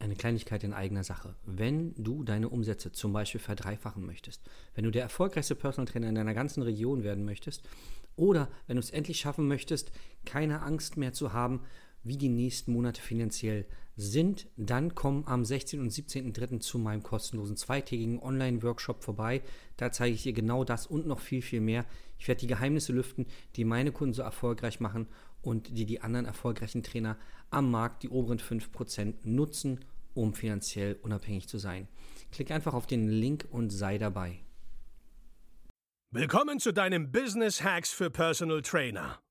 eine Kleinigkeit in eigener Sache. Wenn du deine Umsätze zum Beispiel verdreifachen möchtest, wenn du der erfolgreichste Personal Trainer in deiner ganzen Region werden möchtest oder wenn du es endlich schaffen möchtest, keine Angst mehr zu haben, wie die nächsten Monate finanziell sind, dann komm am 16. und 17.03. zu meinem kostenlosen zweitägigen Online-Workshop vorbei. Da zeige ich dir genau das und noch viel, viel mehr. Ich werde die Geheimnisse lüften, die meine Kunden so erfolgreich machen und die die anderen erfolgreichen Trainer am Markt, die oberen 5%, nutzen, um finanziell unabhängig zu sein. Klick einfach auf den Link und sei dabei. Willkommen zu deinem Business Hacks für Personal Trainer.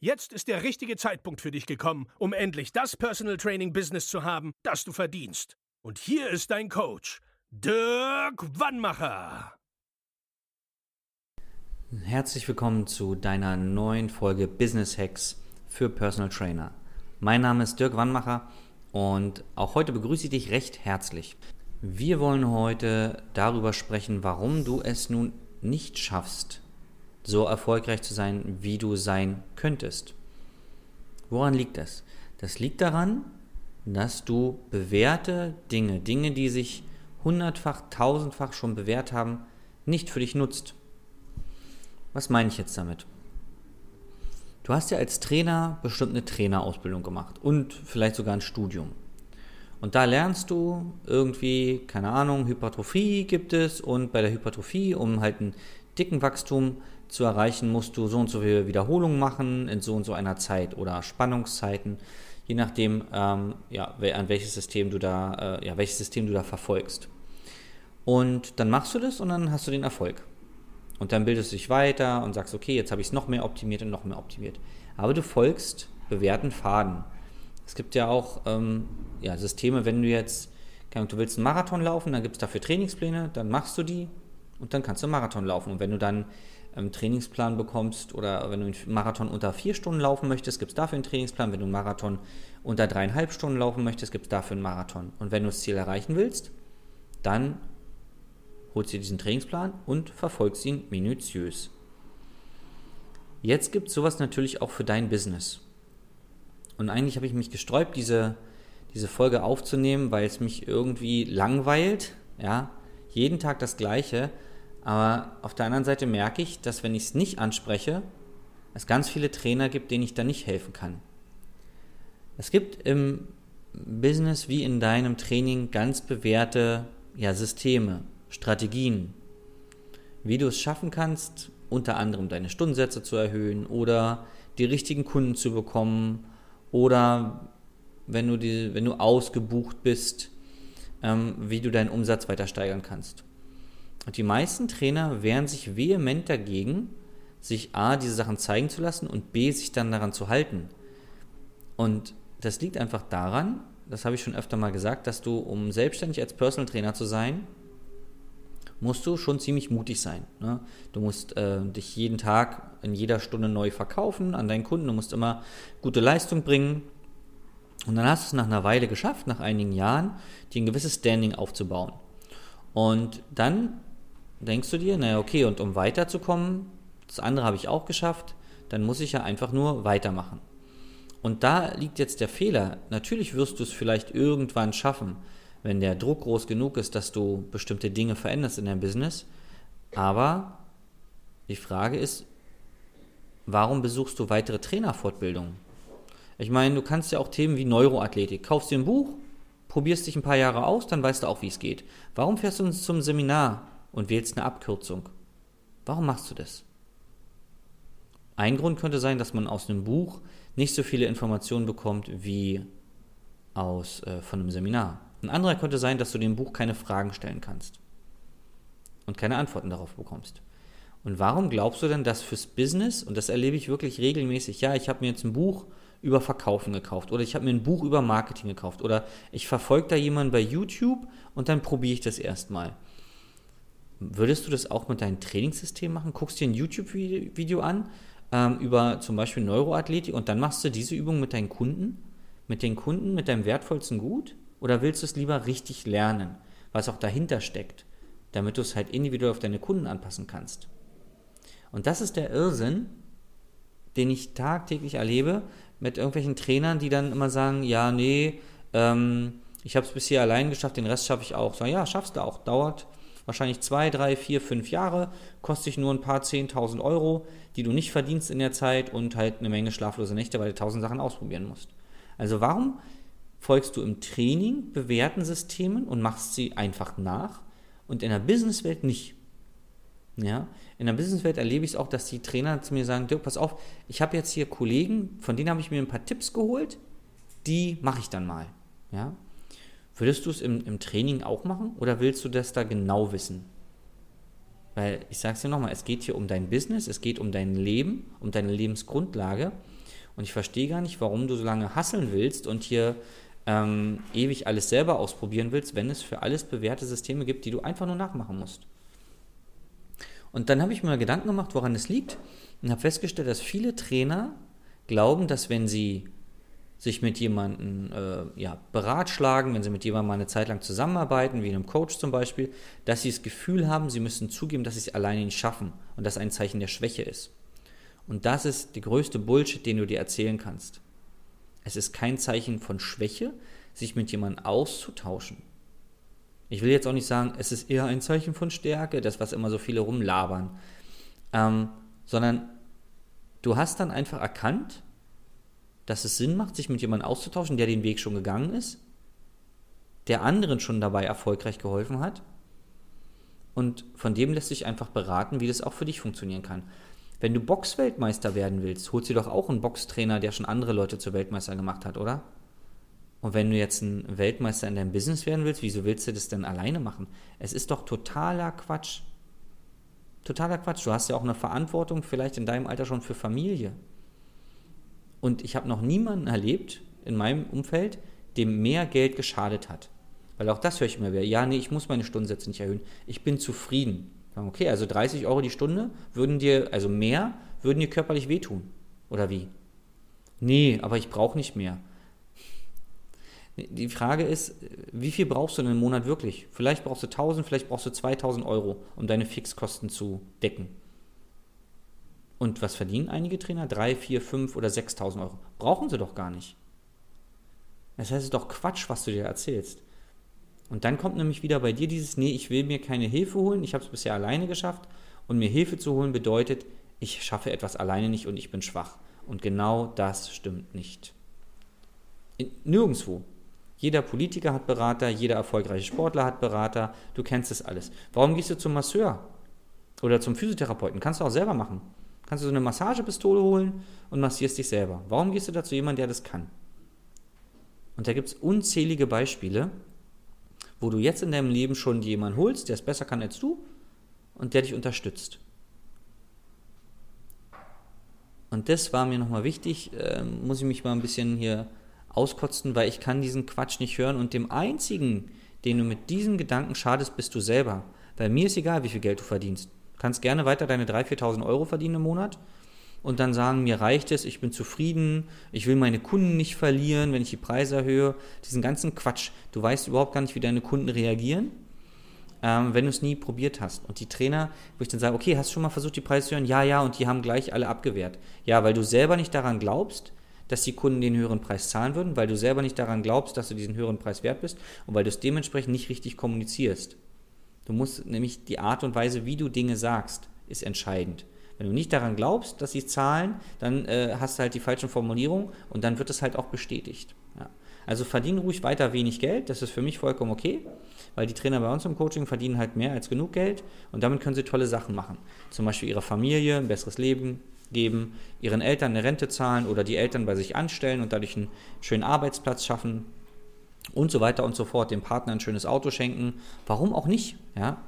Jetzt ist der richtige Zeitpunkt für dich gekommen, um endlich das Personal Training Business zu haben, das du verdienst. Und hier ist dein Coach, Dirk Wannmacher. Herzlich willkommen zu deiner neuen Folge Business Hacks für Personal Trainer. Mein Name ist Dirk Wannmacher und auch heute begrüße ich dich recht herzlich. Wir wollen heute darüber sprechen, warum du es nun nicht schaffst, so erfolgreich zu sein, wie du sein könntest. Woran liegt das? Das liegt daran, dass du bewährte Dinge, Dinge, die sich hundertfach, tausendfach schon bewährt haben, nicht für dich nutzt. Was meine ich jetzt damit? Du hast ja als Trainer bestimmt eine Trainerausbildung gemacht und vielleicht sogar ein Studium. Und da lernst du irgendwie, keine Ahnung, Hypertrophie gibt es und bei der Hypertrophie, um halt einen dicken Wachstum zu erreichen, musst du so und so viele Wiederholungen machen in so und so einer Zeit oder Spannungszeiten, je nachdem, ähm, ja, an welches System du da, äh, ja, welches System du da verfolgst. Und dann machst du das und dann hast du den Erfolg. Und dann bildest du dich weiter und sagst, okay, jetzt habe ich es noch mehr optimiert und noch mehr optimiert. Aber du folgst bewährten Faden. Es gibt ja auch ähm, ja, Systeme, wenn du jetzt, du willst einen Marathon laufen, dann gibt es dafür Trainingspläne, dann machst du die und dann kannst du einen Marathon laufen. Und wenn du dann einen Trainingsplan bekommst oder wenn du einen Marathon unter vier Stunden laufen möchtest, gibt es dafür einen Trainingsplan. Wenn du einen Marathon unter dreieinhalb Stunden laufen möchtest, gibt es dafür einen Marathon. Und wenn du das Ziel erreichen willst, dann holst du diesen Trainingsplan und verfolgst ihn minutiös. Jetzt gibt es sowas natürlich auch für dein Business. Und eigentlich habe ich mich gesträubt, diese, diese Folge aufzunehmen, weil es mich irgendwie langweilt. Ja, jeden Tag das Gleiche. Aber auf der anderen Seite merke ich, dass wenn ich es nicht anspreche, es ganz viele Trainer gibt, denen ich da nicht helfen kann. Es gibt im Business wie in deinem Training ganz bewährte ja, Systeme, Strategien, wie du es schaffen kannst, unter anderem deine Stundensätze zu erhöhen oder die richtigen Kunden zu bekommen oder wenn du, die, wenn du ausgebucht bist, ähm, wie du deinen Umsatz weiter steigern kannst. Und die meisten Trainer wehren sich vehement dagegen, sich A, diese Sachen zeigen zu lassen und B, sich dann daran zu halten. Und das liegt einfach daran, das habe ich schon öfter mal gesagt, dass du, um selbstständig als Personal Trainer zu sein, musst du schon ziemlich mutig sein. Ne? Du musst äh, dich jeden Tag in jeder Stunde neu verkaufen an deinen Kunden, du musst immer gute Leistung bringen. Und dann hast du es nach einer Weile geschafft, nach einigen Jahren, dir ein gewisses Standing aufzubauen. Und dann denkst du dir, naja, okay, und um weiterzukommen, das andere habe ich auch geschafft, dann muss ich ja einfach nur weitermachen. Und da liegt jetzt der Fehler. Natürlich wirst du es vielleicht irgendwann schaffen, wenn der Druck groß genug ist, dass du bestimmte Dinge veränderst in deinem Business. Aber die Frage ist, warum besuchst du weitere Trainerfortbildungen? Ich meine, du kannst ja auch Themen wie Neuroathletik, kaufst dir ein Buch, probierst dich ein paar Jahre aus, dann weißt du auch, wie es geht. Warum fährst du zum Seminar und wählst eine Abkürzung. Warum machst du das? Ein Grund könnte sein, dass man aus einem Buch nicht so viele Informationen bekommt wie aus, äh, von einem Seminar. Ein anderer könnte sein, dass du dem Buch keine Fragen stellen kannst und keine Antworten darauf bekommst. Und warum glaubst du denn, dass fürs Business, und das erlebe ich wirklich regelmäßig, ja, ich habe mir jetzt ein Buch über Verkaufen gekauft oder ich habe mir ein Buch über Marketing gekauft oder ich verfolge da jemanden bei YouTube und dann probiere ich das erstmal. Würdest du das auch mit deinem Trainingssystem machen? Guckst dir ein YouTube-Video an ähm, über zum Beispiel Neuroathletik und dann machst du diese Übung mit deinen Kunden, mit den Kunden, mit deinem wertvollsten Gut? Oder willst du es lieber richtig lernen, was auch dahinter steckt, damit du es halt individuell auf deine Kunden anpassen kannst? Und das ist der Irrsinn, den ich tagtäglich erlebe mit irgendwelchen Trainern, die dann immer sagen, ja, nee, ähm, ich habe es bisher allein geschafft, den Rest schaffe ich auch. So, ja, schaffst du auch. Dauert wahrscheinlich zwei, drei, vier, fünf Jahre, kostet dich nur ein paar zehntausend Euro, die du nicht verdienst in der Zeit und halt eine Menge schlaflose Nächte, weil du tausend Sachen ausprobieren musst. Also warum folgst du im Training bewährten Systemen und machst sie einfach nach und in der Businesswelt nicht? Ja, in der Businesswelt erlebe ich es auch, dass die Trainer zu mir sagen, Dirk, pass auf, ich habe jetzt hier Kollegen, von denen habe ich mir ein paar Tipps geholt, die mache ich dann mal. Ja, würdest du es im, im Training auch machen oder willst du das da genau wissen? Weil ich sage es dir nochmal, es geht hier um dein Business, es geht um dein Leben, um deine Lebensgrundlage. Und ich verstehe gar nicht, warum du so lange hasseln willst und hier ähm, ewig alles selber ausprobieren willst, wenn es für alles bewährte Systeme gibt, die du einfach nur nachmachen musst. Und dann habe ich mir mal Gedanken gemacht, woran es liegt und habe festgestellt, dass viele Trainer glauben, dass wenn sie sich mit jemandem äh, ja, beratschlagen, wenn sie mit jemandem mal eine Zeit lang zusammenarbeiten, wie einem Coach zum Beispiel, dass sie das Gefühl haben, sie müssen zugeben, dass sie es alleine nicht schaffen und das ein Zeichen der Schwäche ist. Und das ist die größte Bullshit, den du dir erzählen kannst. Es ist kein Zeichen von Schwäche, sich mit jemandem auszutauschen. Ich will jetzt auch nicht sagen, es ist eher ein Zeichen von Stärke, das, was immer so viele rumlabern, ähm, sondern du hast dann einfach erkannt, dass es Sinn macht, sich mit jemandem auszutauschen, der den Weg schon gegangen ist, der anderen schon dabei erfolgreich geholfen hat und von dem lässt sich einfach beraten, wie das auch für dich funktionieren kann. Wenn du Boxweltmeister werden willst, holst du doch auch einen Boxtrainer, der schon andere Leute zu Weltmeister gemacht hat, oder? Und wenn du jetzt ein Weltmeister in deinem Business werden willst, wieso willst du das denn alleine machen? Es ist doch totaler Quatsch. Totaler Quatsch. Du hast ja auch eine Verantwortung, vielleicht in deinem Alter schon für Familie. Und ich habe noch niemanden erlebt in meinem Umfeld, dem mehr Geld geschadet hat. Weil auch das höre ich immer wieder. Ja, nee, ich muss meine Stundensätze nicht erhöhen. Ich bin zufrieden. Okay, also 30 Euro die Stunde würden dir, also mehr, würden dir körperlich wehtun. Oder wie? Nee, aber ich brauche nicht mehr. Die Frage ist, wie viel brauchst du denn im Monat wirklich? Vielleicht brauchst du 1000, vielleicht brauchst du 2000 Euro, um deine Fixkosten zu decken. Und was verdienen einige Trainer? 3, 4, 5 oder 6000 Euro. Brauchen sie doch gar nicht. Das heißt, es ist doch Quatsch, was du dir erzählst. Und dann kommt nämlich wieder bei dir dieses, nee, ich will mir keine Hilfe holen, ich habe es bisher alleine geschafft. Und mir Hilfe zu holen bedeutet, ich schaffe etwas alleine nicht und ich bin schwach. Und genau das stimmt nicht. In, nirgendwo. Jeder Politiker hat Berater, jeder erfolgreiche Sportler hat Berater, du kennst das alles. Warum gehst du zum Masseur oder zum Physiotherapeuten? Kannst du auch selber machen. Kannst du so eine Massagepistole holen und massierst dich selber. Warum gehst du da zu jemandem, der das kann? Und da gibt es unzählige Beispiele, wo du jetzt in deinem Leben schon jemanden holst, der es besser kann als du und der dich unterstützt. Und das war mir nochmal wichtig, äh, muss ich mich mal ein bisschen hier auskotzen, weil ich kann diesen Quatsch nicht hören und dem einzigen, den du mit diesen Gedanken schadest, bist du selber. Weil mir ist egal, wie viel Geld du verdienst. Kannst gerne weiter deine 3.000, 4.000 Euro verdienen im Monat und dann sagen, mir reicht es, ich bin zufrieden, ich will meine Kunden nicht verlieren, wenn ich die Preise erhöhe. Diesen ganzen Quatsch. Du weißt überhaupt gar nicht, wie deine Kunden reagieren, ähm, wenn du es nie probiert hast. Und die Trainer, wo ich dann sage, okay, hast du schon mal versucht, die Preise zu hören? Ja, ja, und die haben gleich alle abgewehrt. Ja, weil du selber nicht daran glaubst, dass die Kunden den höheren Preis zahlen würden, weil du selber nicht daran glaubst, dass du diesen höheren Preis wert bist und weil du es dementsprechend nicht richtig kommunizierst. Du musst nämlich die Art und Weise, wie du Dinge sagst, ist entscheidend. Wenn du nicht daran glaubst, dass sie zahlen, dann äh, hast du halt die falschen Formulierungen und dann wird es halt auch bestätigt. Ja. Also verdienen ruhig weiter wenig Geld, das ist für mich vollkommen okay, weil die Trainer bei uns im Coaching verdienen halt mehr als genug Geld und damit können sie tolle Sachen machen. Zum Beispiel ihrer Familie ein besseres Leben geben, ihren Eltern eine Rente zahlen oder die Eltern bei sich anstellen und dadurch einen schönen Arbeitsplatz schaffen und so weiter und so fort, dem Partner ein schönes Auto schenken. Warum auch nicht? Ja?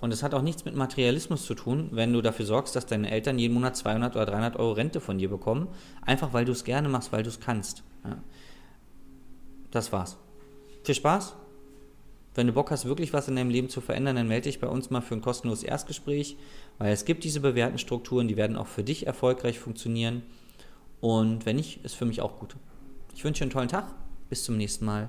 Und es hat auch nichts mit Materialismus zu tun, wenn du dafür sorgst, dass deine Eltern jeden Monat 200 oder 300 Euro Rente von dir bekommen, einfach weil du es gerne machst, weil du es kannst. Ja? Das war's. Viel Spaß wenn du Bock hast, wirklich was in deinem Leben zu verändern, dann melde dich bei uns mal für ein kostenloses Erstgespräch, weil es gibt diese bewährten Strukturen, die werden auch für dich erfolgreich funktionieren. Und wenn nicht, ist für mich auch gut. Ich wünsche dir einen tollen Tag. Bis zum nächsten Mal.